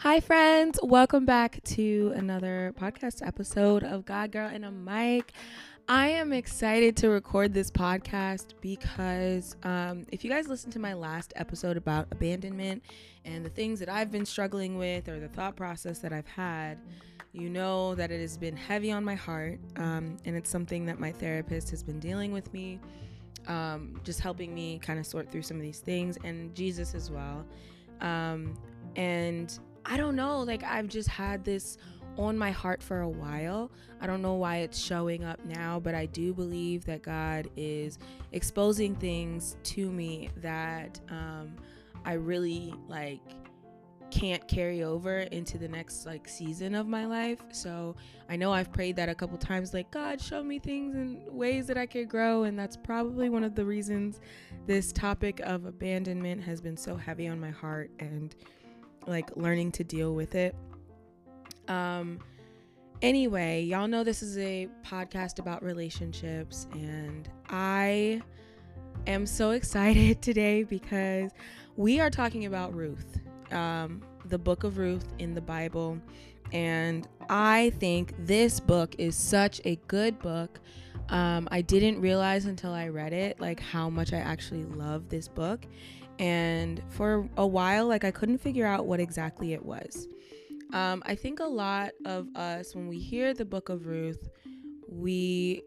Hi, friends. Welcome back to another podcast episode of God Girl and a Mic. I am excited to record this podcast because um, if you guys listened to my last episode about abandonment and the things that I've been struggling with or the thought process that I've had, you know that it has been heavy on my heart. Um, and it's something that my therapist has been dealing with me, um, just helping me kind of sort through some of these things, and Jesus as well. Um, and I don't know, like I've just had this on my heart for a while. I don't know why it's showing up now, but I do believe that God is exposing things to me that um, I really like can't carry over into the next like season of my life. So I know I've prayed that a couple times like God show me things and ways that I could grow and that's probably one of the reasons this topic of abandonment has been so heavy on my heart and like learning to deal with it. Um anyway, y'all know this is a podcast about relationships and I am so excited today because we are talking about Ruth. Um the book of Ruth in the Bible and I think this book is such a good book. Um, I didn't realize until I read it like how much I actually love this book and for a while like i couldn't figure out what exactly it was. Um, i think a lot of us when we hear the book of ruth we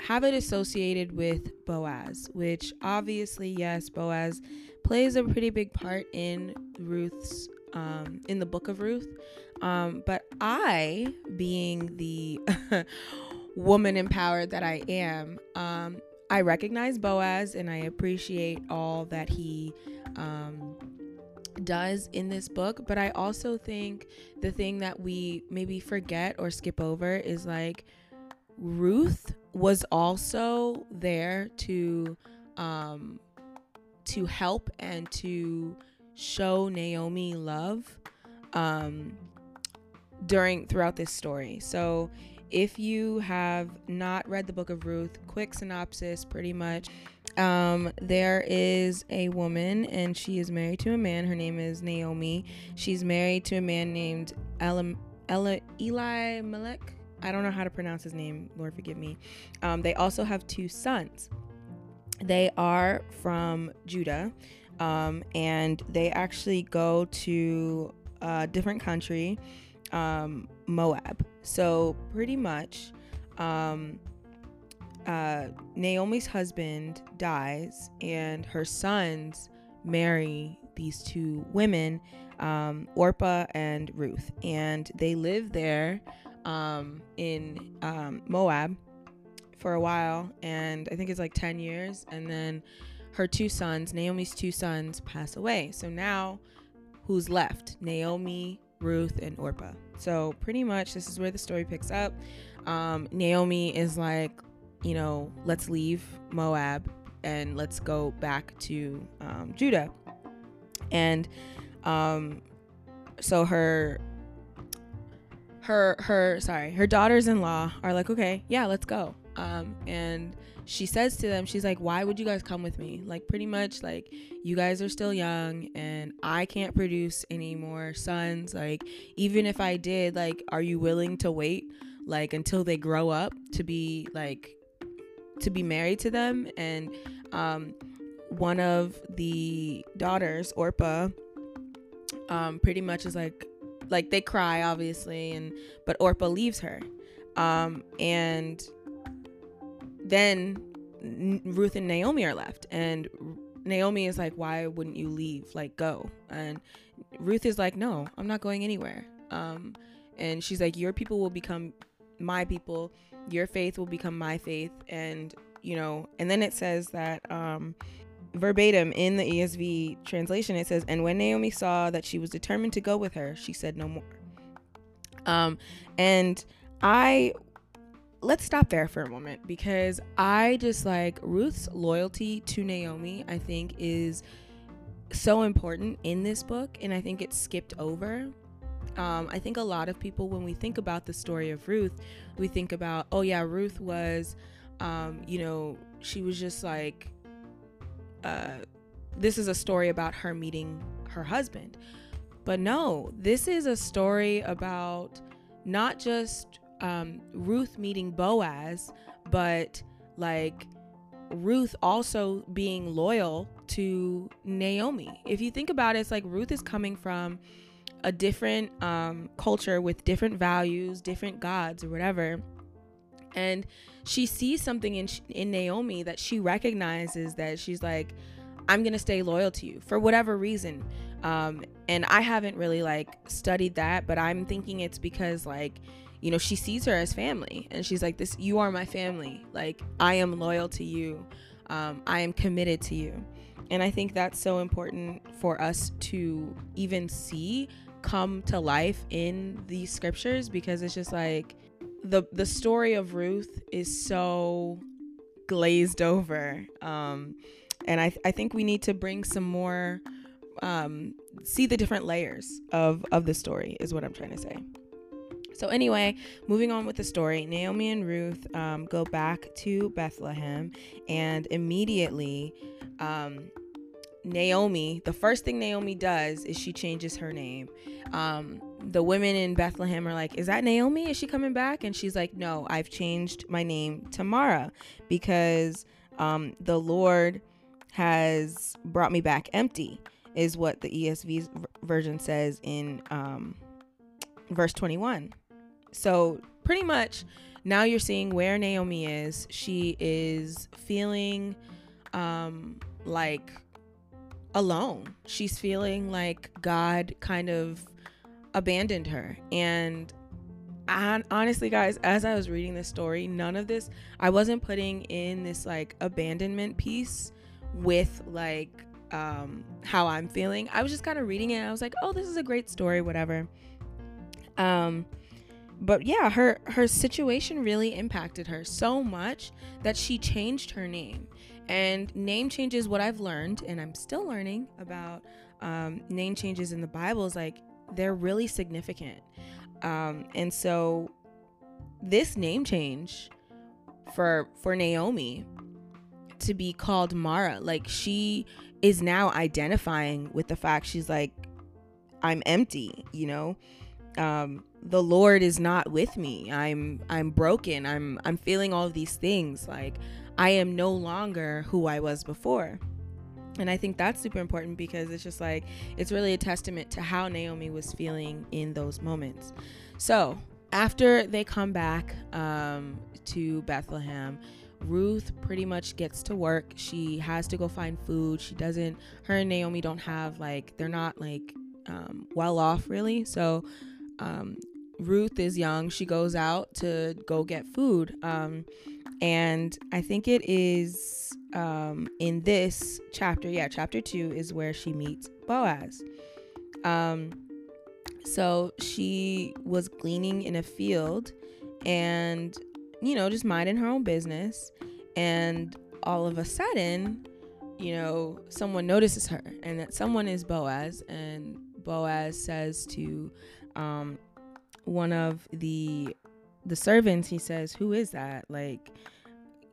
have it associated with boaz which obviously yes boaz plays a pretty big part in ruth's um, in the book of ruth. Um, but i being the woman empowered that i am um, I recognize Boaz and I appreciate all that he um, does in this book, but I also think the thing that we maybe forget or skip over is like Ruth was also there to um, to help and to show Naomi love um, during throughout this story. So if you have not read the book of Ruth, quick synopsis pretty much. Um, there is a woman and she is married to a man. Her name is Naomi. She's married to a man named Elimelech. I don't know how to pronounce his name. Lord forgive me. Um, they also have two sons. They are from Judah, um, and they actually go to a different country, um, Moab. So pretty much, um, uh, Naomi's husband dies, and her sons marry these two women, um, Orpah and Ruth, and they live there um, in um, Moab for a while, and I think it's like 10 years, and then her two sons, Naomi's two sons, pass away. So now, who's left? Naomi, Ruth, and Orpah. So pretty much this is where the story picks up. Um, Naomi is like, you know, let's leave Moab and let's go back to um, Judah. And um, so her her her sorry her daughters-in-law are like okay yeah let's go um, and she says to them she's like why would you guys come with me? Like pretty much like you guys are still young and i can't produce any more sons. Like even if i did like are you willing to wait like until they grow up to be like to be married to them? And um one of the daughters Orpah, um pretty much is like like they cry obviously and but Orpah leaves her. Um and then Ruth and Naomi are left, and Naomi is like, "Why wouldn't you leave? Like, go." And Ruth is like, "No, I'm not going anywhere." Um, and she's like, "Your people will become my people. Your faith will become my faith." And you know, and then it says that um, verbatim in the ESV translation, it says, "And when Naomi saw that she was determined to go with her, she said no more." Um, and I let's stop there for a moment because I just like Ruth's loyalty to Naomi, I think is so important in this book, and I think it's skipped over. Um, I think a lot of people, when we think about the story of Ruth, we think about, oh, yeah, Ruth was, um, you know, she was just like, uh, this is a story about her meeting her husband. But no, this is a story about not just um, Ruth meeting Boaz, but like Ruth also being loyal to Naomi. If you think about it, it's like Ruth is coming from a different um, culture with different values, different gods, or whatever. And she sees something in in Naomi that she recognizes that she's like, I'm gonna stay loyal to you for whatever reason. Um, and I haven't really like studied that, but I'm thinking it's because like, you know, she sees her as family, and she's like, "This, you are my family. Like, I am loyal to you. Um, I am committed to you." And I think that's so important for us to even see come to life in these scriptures because it's just like the the story of Ruth is so glazed over. Um, and I, I think we need to bring some more um, see the different layers of of the story is what i'm trying to say so anyway moving on with the story naomi and ruth um, go back to bethlehem and immediately um, naomi the first thing naomi does is she changes her name. Um, the women in bethlehem are like is that naomi? Is she coming back? And she's like no i've changed my name to mara because um, the lord has brought me back empty is what the ESV version says in um, verse 21. So, pretty much now you're seeing where Naomi is. She is feeling um, like alone. She's feeling like God kind of abandoned her. And I, honestly, guys, as I was reading this story, none of this, I wasn't putting in this like abandonment piece with like um, how I'm feeling. I was just kind of reading it. I was like, oh, this is a great story, whatever. Um, but yeah, her her situation really impacted her so much that she changed her name. And name changes, what I've learned, and I'm still learning about um, name changes in the Bible is like they're really significant. Um, and so this name change for for Naomi to be called Mara, like she is now identifying with the fact she's like i'm empty you know um the lord is not with me i'm i'm broken i'm i'm feeling all these things like i am no longer who i was before and i think that's super important because it's just like it's really a testament to how naomi was feeling in those moments so after they come back um, to bethlehem Ruth pretty much gets to work. She has to go find food. She doesn't, her and Naomi don't have like, they're not like um, well off really. So um, Ruth is young. She goes out to go get food. Um, and I think it is um, in this chapter, yeah, chapter two is where she meets Boaz. Um, so she was gleaning in a field and you know, just minding her own business. And all of a sudden, you know, someone notices her and that someone is Boaz. And Boaz says to um, one of the the servants, he says, Who is that? Like,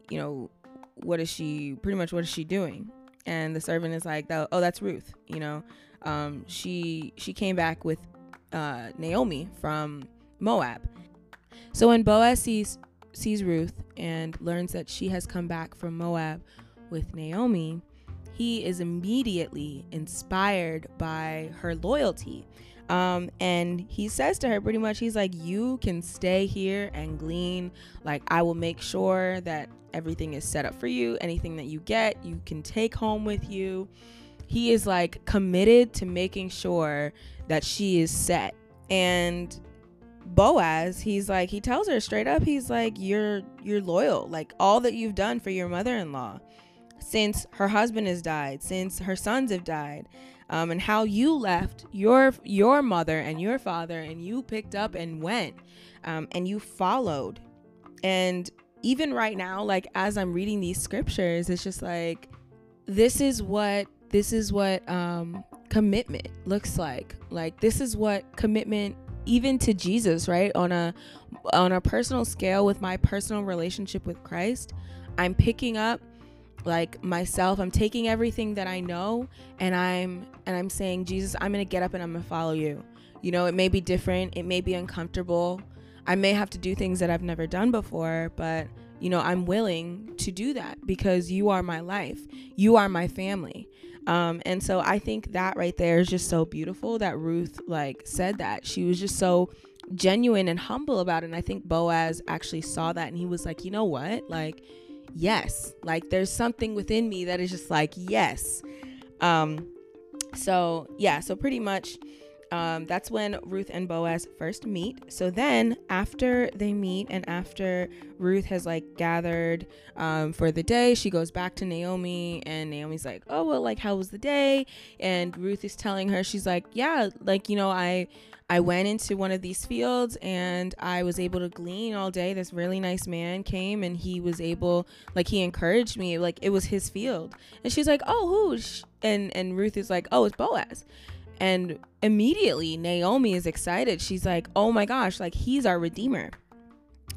you know, what is she pretty much what is she doing? And the servant is like, Oh, that's Ruth, you know. Um, she she came back with uh, Naomi from Moab. So when Boaz sees sees Ruth and learns that she has come back from Moab with Naomi, he is immediately inspired by her loyalty. Um, and he says to her pretty much, he's like, You can stay here and glean. Like, I will make sure that everything is set up for you. Anything that you get, you can take home with you. He is like committed to making sure that she is set. And Boaz, he's like he tells her straight up, he's like you're you're loyal. Like all that you've done for your mother-in-law since her husband has died, since her sons have died. Um, and how you left your your mother and your father and you picked up and went um, and you followed and even right now like as i'm reading these scriptures it's just like this is what this is what um, commitment looks like like this is what commitment even to Jesus, right? On a on a personal scale with my personal relationship with Christ, I'm picking up like myself i'm taking everything that i know and i'm and i'm saying jesus i'm gonna get up and i'm gonna follow you. You know it may be different it may be uncomfortable. I may have to do things that i've never done before but you know i'm willing to do that because you are my life. You are my family. Um, and so i think that right there is just so beautiful that ruth like said that. She was just so genuine and humble about it and i think boaz actually saw that and he was like you know what? Like yes like there's something within me that is just like yes um so yeah so pretty much um, that's when Ruth and Boaz first meet. So then, after they meet and after Ruth has like gathered um, for the day, she goes back to Naomi, and Naomi's like, "Oh well, like how was the day?" And Ruth is telling her, she's like, "Yeah, like you know, I I went into one of these fields and I was able to glean all day. This really nice man came and he was able, like, he encouraged me, like it was his field. And she's like, "Oh, who?" And and Ruth is like, "Oh, it's Boaz." And immediately Naomi is excited. She's like, "Oh my gosh, like he's our redeemer."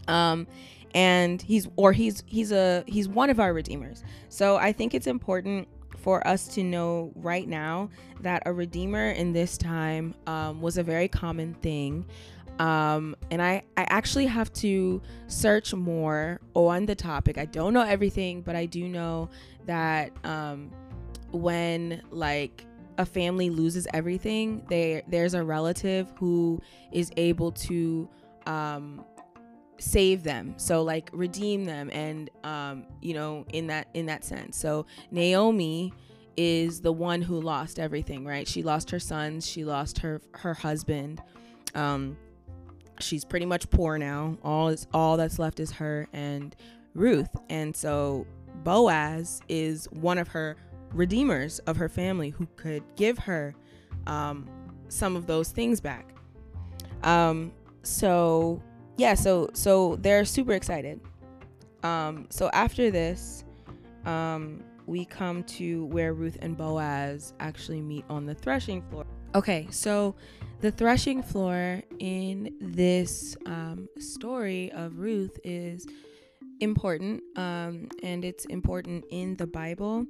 Um and he's or he's he's a he's one of our redeemers. So I think it's important for us to know right now that a redeemer in this time um, was a very common thing. Um, and I, I actually have to search more on the topic. I don't know everything, but I do know that um, when like a family loses everything, there there's a relative who is able to um, save them. So like redeem them and um you know in that in that sense. So naomi is the one who lost everything right? She lost her sons she lost her her husband. Um she's pretty much poor now. All is all that's left is her and ruth. And so boaz is one of her redeemers of her family who could give her um some of those things back. Um so yeah, so so they're super excited. Um, so after this, um, we come to where Ruth and Boaz actually meet on the threshing floor. Okay, so the threshing floor in this um, story of Ruth is important um, and it's important in the Bible.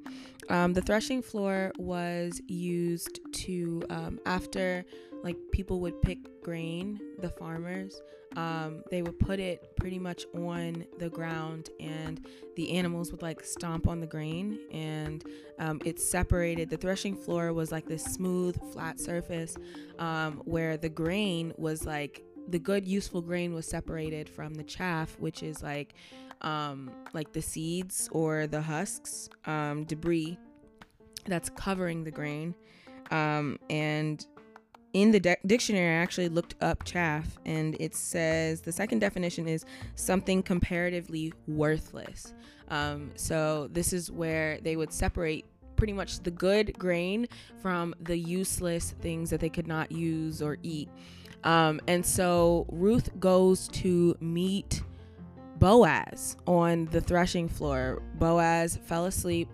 Um, the threshing floor was used to, um, after like people would pick grain, the farmers, um, they would put it pretty much on the ground and the animals would like stomp on the grain and um, it separated the threshing floor was like this smooth flat surface um, where the grain was like the good useful grain was separated from the chaff which is like um, like the seeds or the husks um, debris that's covering the grain um, and in the de- dictionary, I actually looked up chaff, and it says the second definition is something comparatively worthless. Um, so this is where they would separate pretty much the good grain from the useless things that they could not use or eat. Um, and so Ruth goes to meet Boaz on the threshing floor. Boaz fell asleep,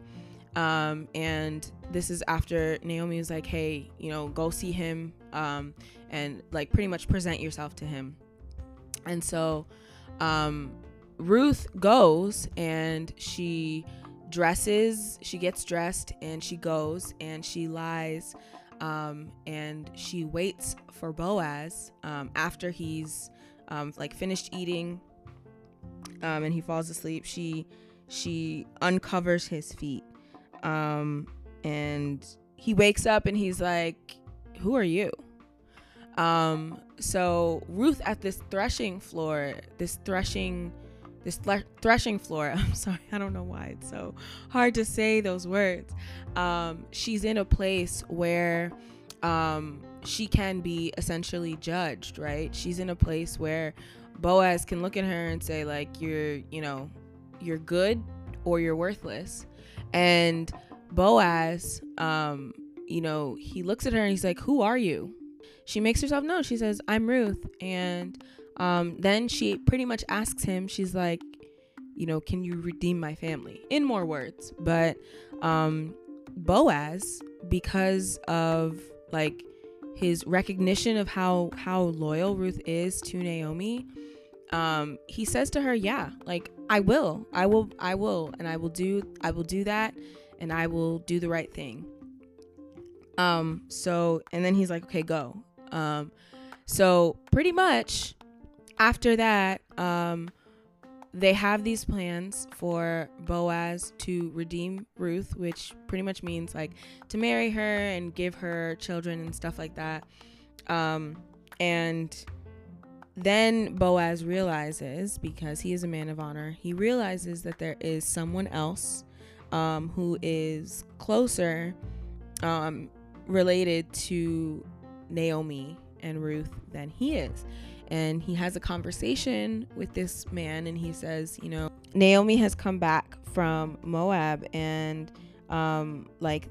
um, and this is after Naomi was like, "Hey, you know, go see him um, and like pretty much present yourself to him. And so um, Ruth goes and she dresses, she gets dressed and she goes and she lies um, and she waits for Boaz um, after he's um, like finished eating um, and he falls asleep. She she uncovers his feet um, and he wakes up and he's like who are you? Um, so Ruth at this threshing floor, this threshing, this threshing floor. I'm sorry, I don't know why it's so hard to say those words. Um, she's in a place where um, she can be essentially judged, right? She's in a place where Boaz can look at her and say, like, you're, you know, you're good or you're worthless. And Boaz, um, you know, he looks at her and he's like, Who are you? She makes herself known. She says, I'm Ruth. And um, then she pretty much asks him, She's like, You know, can you redeem my family? In more words. But um, Boaz, because of like his recognition of how how loyal Ruth is to Naomi, um, he says to her, "Yeah, like I will. I will I will and I will do I will do that and I will do the right thing. Um so and then he's like, "Okay, go." Um so pretty much after that, um they have these plans for Boaz to redeem Ruth, which pretty much means like to marry her and give her children and stuff like that. Um and then Boaz realizes, because he is a man of honor, he realizes that there is someone else um, who is closer um, related to Naomi and Ruth than he is. And he has a conversation with this man, and he says, You know, Naomi has come back from Moab, and um, like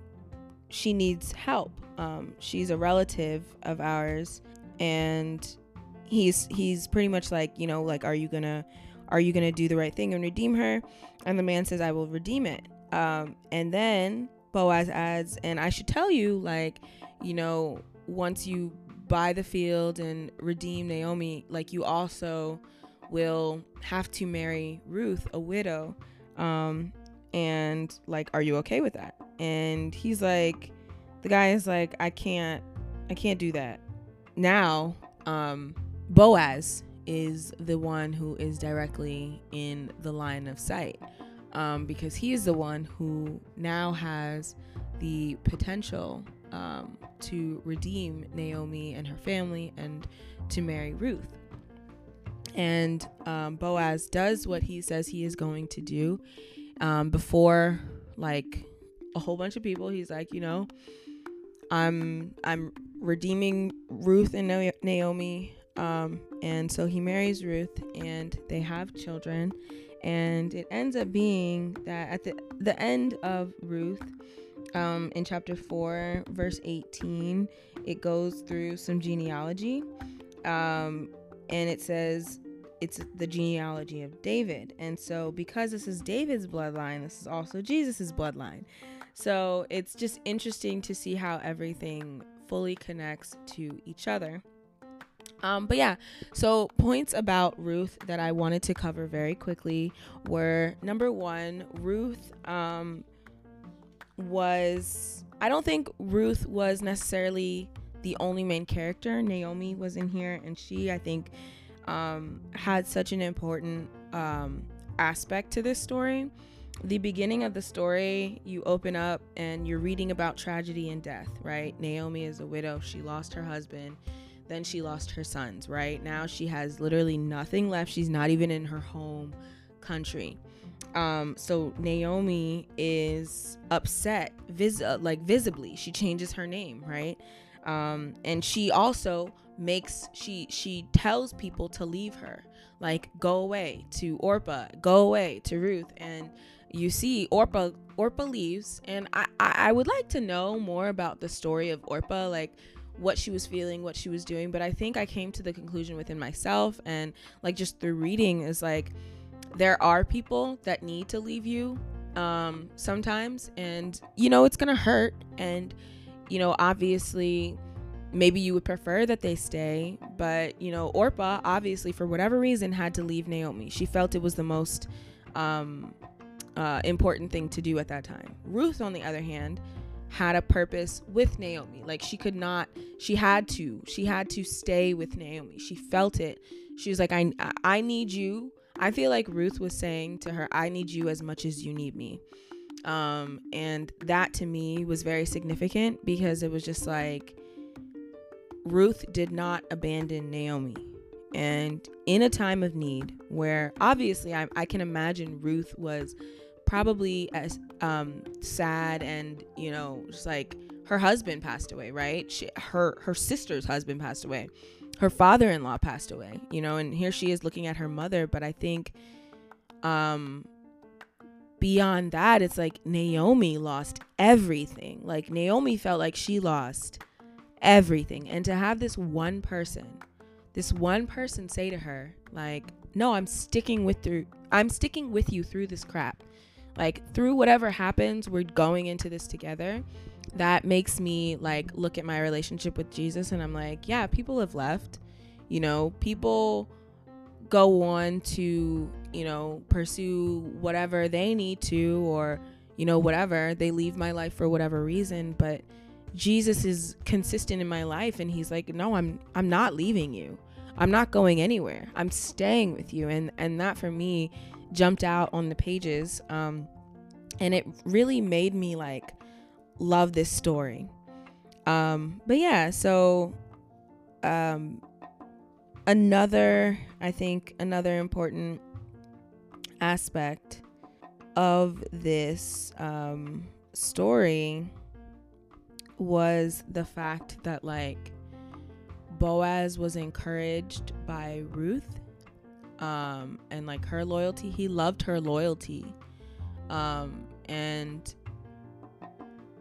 she needs help. Um, she's a relative of ours, and he's he's pretty much like you know like are you gonna are you gonna do the right thing and redeem her and the man says i will redeem it um, and then boaz adds and i should tell you like you know once you buy the field and redeem naomi like you also will have to marry ruth a widow. Um, and like are you okay with that? And he's like the guy is like i can't i can't do that. Now um Boaz is the one who is directly in the line of sight um, because he is the one who now has the potential um, to redeem Naomi and her family and to marry Ruth. And um, Boaz does what he says he is going to do um, before, like a whole bunch of people. He's like, you know, I'm I'm redeeming Ruth and Naomi um, and so he marries Ruth and they have children. And it ends up being that at the, the end of Ruth, um, in chapter 4, verse 18, it goes through some genealogy. Um, and it says it's the genealogy of David. And so, because this is David's bloodline, this is also Jesus's bloodline. So, it's just interesting to see how everything fully connects to each other. Um, but yeah, so points about Ruth that I wanted to cover very quickly were number one, Ruth um, was, I don't think Ruth was necessarily the only main character. Naomi was in here, and she, I think, um, had such an important um, aspect to this story. The beginning of the story, you open up and you're reading about tragedy and death, right? Naomi is a widow, she lost her husband then she lost her sons, right? Now she has literally nothing left. She's not even in her home country. Um, so Naomi is upset, vis- uh, like visibly. She changes her name, right? Um, and she also makes she she tells people to leave her, like go away to Orpah, go away to Ruth, and you see Orpah Orpah leaves, and I I, I would like to know more about the story of Orpah, like what she was feeling, what she was doing. But I think I came to the conclusion within myself and like just through reading is like there are people that need to leave you um, sometimes, and you know it's gonna hurt, and you know obviously maybe you would prefer that they stay, but you know Orpah obviously for whatever reason had to leave Naomi. She felt it was the most um, uh, important thing to do at that time. Ruth, on the other hand, had a purpose with Naomi. Like she could not, she had to, she had to stay with Naomi. She felt it. She was like, I, I need you. I feel like Ruth was saying to her, I need you as much as you need me. Um, and that to me was very significant because it was just like Ruth did not abandon Naomi. And in a time of need, where obviously I, I can imagine Ruth was probably as um, sad and you know just like her husband passed away right? She, her her sister's husband passed away. Her father-in-law passed away you know and here she is looking at her mother. But i think um beyond that it's like naomi lost everything. Like naomi felt like she lost everything. And to have this one person this one person say to her like no i'm sticking with through i'm sticking with you through this crap like through whatever happens we're going into this together that makes me like look at my relationship with jesus and i'm like yeah people have left you know people go on to you know, pursue whatever they need to or, you know, whatever. They leave my life for whatever reason, but Jesus is consistent in my life and he's like, "No, I'm I'm not leaving you. I'm not going anywhere. I'm staying with you." And and that for me jumped out on the pages um and it really made me like love this story. Um but yeah, so um another I think another important aspect of this um story was the fact that like Boaz was encouraged by Ruth um and like her loyalty he loved her loyalty um and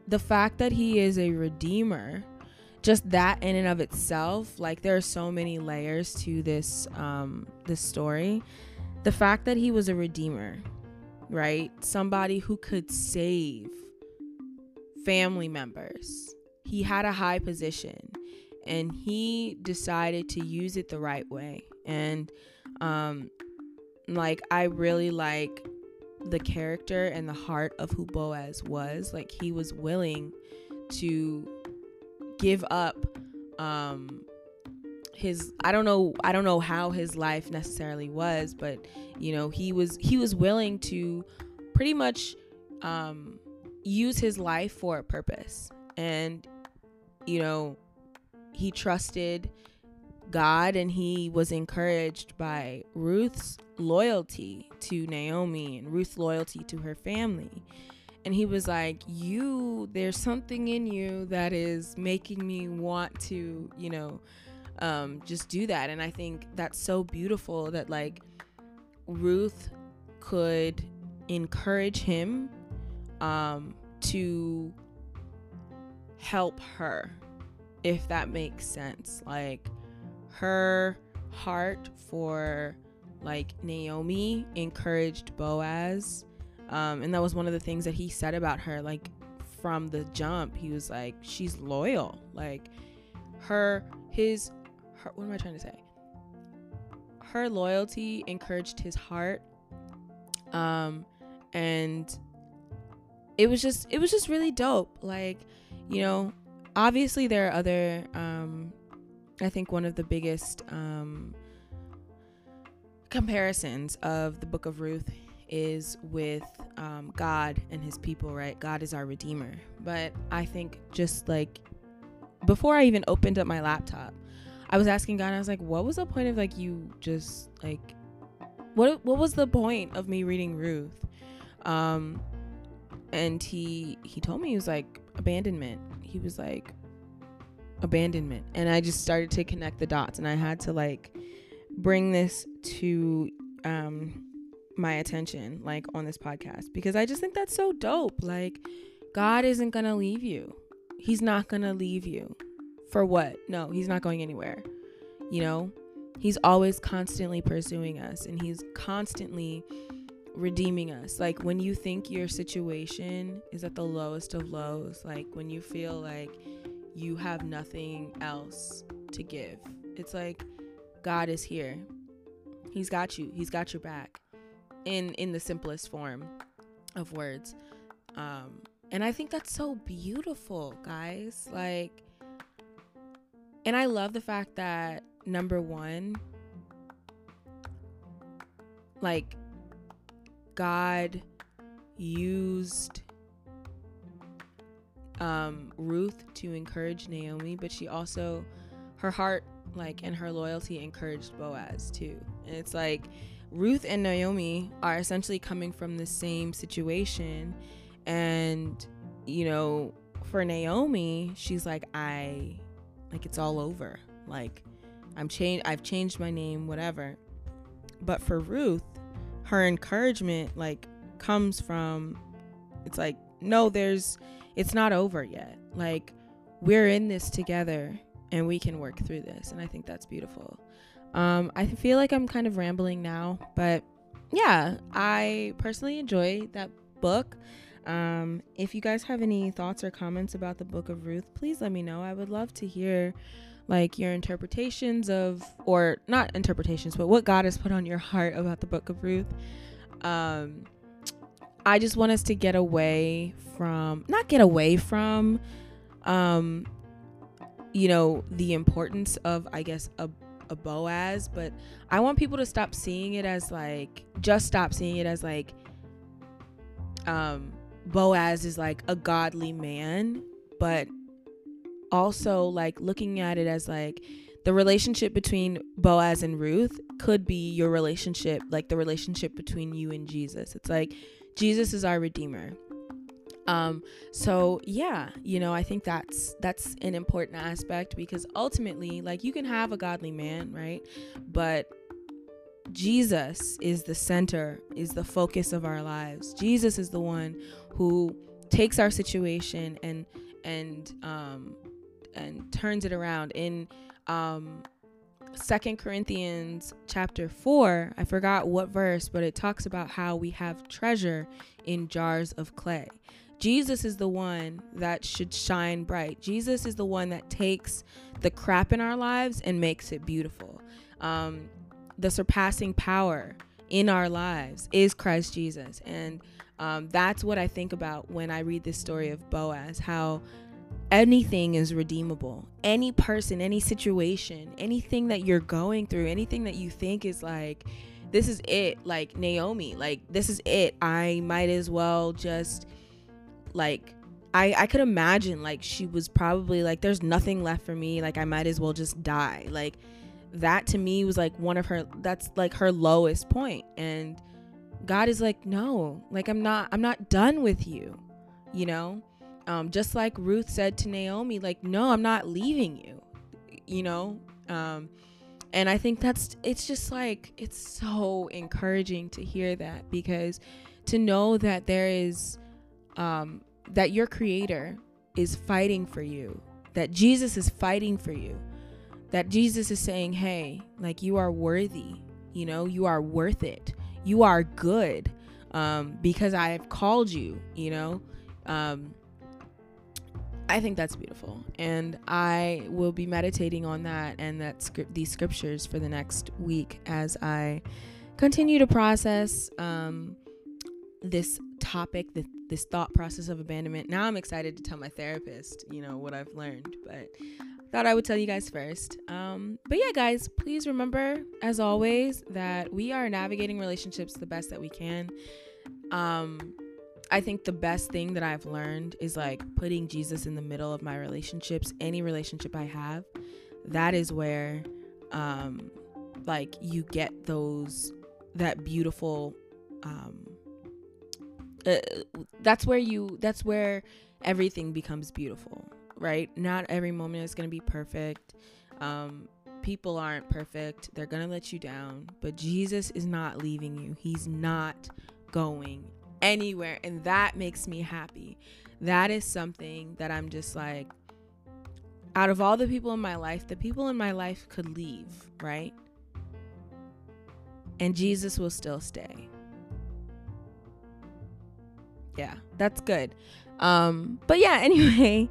the fact that he is a redeemer just that in and of itself like there are so many layers to this um this story the fact that he was a redeemer right somebody who could save family members. He had a high position and he decided to use it the right way. And um like I really like the character and the heart of who Boaz was. Like he was willing to give up um his I don't know I don't know how his life necessarily was, but you know, he was he was willing to pretty much um use his life for a purpose. And, you know, he trusted God and he was encouraged by Ruth's loyalty to Naomi and Ruth's loyalty to her family. And he was like, You, there's something in you that is making me want to, you know, um, just do that. And I think that's so beautiful that, like, Ruth could encourage him um, to help her, if that makes sense. Like her heart for like Naomi encouraged Boaz. Um, and that was one of the things that he said about her. Like from the jump, he was like, she's loyal. Like her, his, her, what am I trying to say? Her loyalty encouraged his heart. Um, and it was just it was just really dope like you know obviously there are other um i think one of the biggest um comparisons of the book of ruth is with um, god and his people right? God is our redeemer. But i think just like before i even opened up my laptop i was asking god i was like what was the point of like you just like what what was the point of me reading ruth? Um and he he told me he was like abandonment. He was like abandonment. And i just started to connect the dots and i had to like bring this to um my attention like on this podcast because i just think that's so dope. Like god isn't gonna leave you. He's not gonna leave you. For what? No he's not going anywhere. You know? He's always constantly pursuing us and he's constantly redeeming us. Like when you think your situation is at the lowest of lows, like when you feel like you have nothing else to give. It's like God is here. He's got you. He's got your back. In in the simplest form of words. Um and I think that's so beautiful, guys. Like and I love the fact that number 1 like God used um, Ruth to encourage Naomi, but she also, her heart, like, and her loyalty encouraged Boaz too. And it's like Ruth and Naomi are essentially coming from the same situation. And, you know, for Naomi, she's like, I, like, it's all over. Like, I'm changed, I've changed my name, whatever. But for Ruth, her encouragement like comes from it's like no there's it's not over yet. Like we're in this together and we can work through this and i think that's beautiful. Um i feel like i'm kind of rambling now but yeah i personally enjoy that book. Um if you guys have any thoughts or comments about the book of ruth please let me know. I would love to hear like your interpretations of or not interpretations but what god has put on your heart about the book of ruth. Um i just want us to get away from not get away from um you know the importance of i guess a, a boaz but i want people to stop seeing it as like just stop seeing it as like um boaz is like a godly man but also like looking at it as like the relationship between Boaz and Ruth could be your relationship, like the relationship between you and Jesus. It's like Jesus is our redeemer. Um so yeah, you know, I think that's that's an important aspect because ultimately like you can have a godly man, right? But Jesus is the center, is the focus of our lives. Jesus is the one who takes our situation and and um and turns it around in um second corinthians chapter 4 i forgot what verse but it talks about how we have treasure in jars of clay. Jesus is the one that should shine bright. Jesus is the one that takes the crap in our lives and makes it beautiful. Um, the surpassing power in our lives is christ jesus. And um, that's what i think about when i read this story of boaz how anything is redeemable. Any person, any situation, anything that you're going through, anything that you think is like, this is it, like Naomi, like, this is it. I might as well just, like, I, I could imagine, like, she was probably like, there's nothing left for me. Like, I might as well just die. Like, that to me was like one of her, that's like her lowest point. And God is like, no, like, I'm not, I'm not done with you, you know? Um, just like Ruth said to Naomi, like, no, I'm not leaving you, you know? Um, and I think that's, it's just like, it's so encouraging to hear that because to know that there is, um, that your creator is fighting for you, that Jesus is fighting for you, that Jesus is saying, hey, like, you are worthy, you know, you are worth it, you are good, um, because I have called you, you know? Um, I think that's beautiful, and I will be meditating on that and that script, these scriptures for the next week as I continue to process um, this topic, the, this thought process of abandonment. Now I'm excited to tell my therapist, you know, what I've learned, but thought I would tell you guys first. Um, but yeah, guys, please remember, as always, that we are navigating relationships the best that we can. Um, I think the best thing that I've learned is like putting Jesus in the middle of my relationships, any relationship I have. That is where um like you get those that beautiful um uh, that's where you that's where everything becomes beautiful, right? Not every moment is going to be perfect. Um people aren't perfect. They're going to let you down, but Jesus is not leaving you. He's not going anywhere and that makes me happy. That is something that i'm just like out of all the people in my life the people in my life could leave right? And jesus will still stay. Yeah that's good. Um but yeah anyway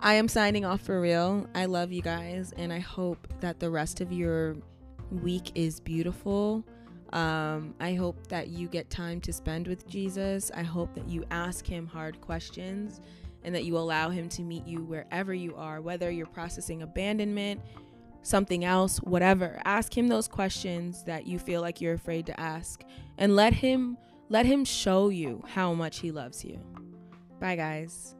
i am signing off for real. I love you guys and i hope that the rest of your week is beautiful um, I hope that you get time to spend with Jesus. I hope that you ask him hard questions and that you allow him to meet you wherever you are, whether you're processing abandonment, something else, whatever. Ask him those questions that you feel like you're afraid to ask and let him let him show you how much he loves you. Bye guys.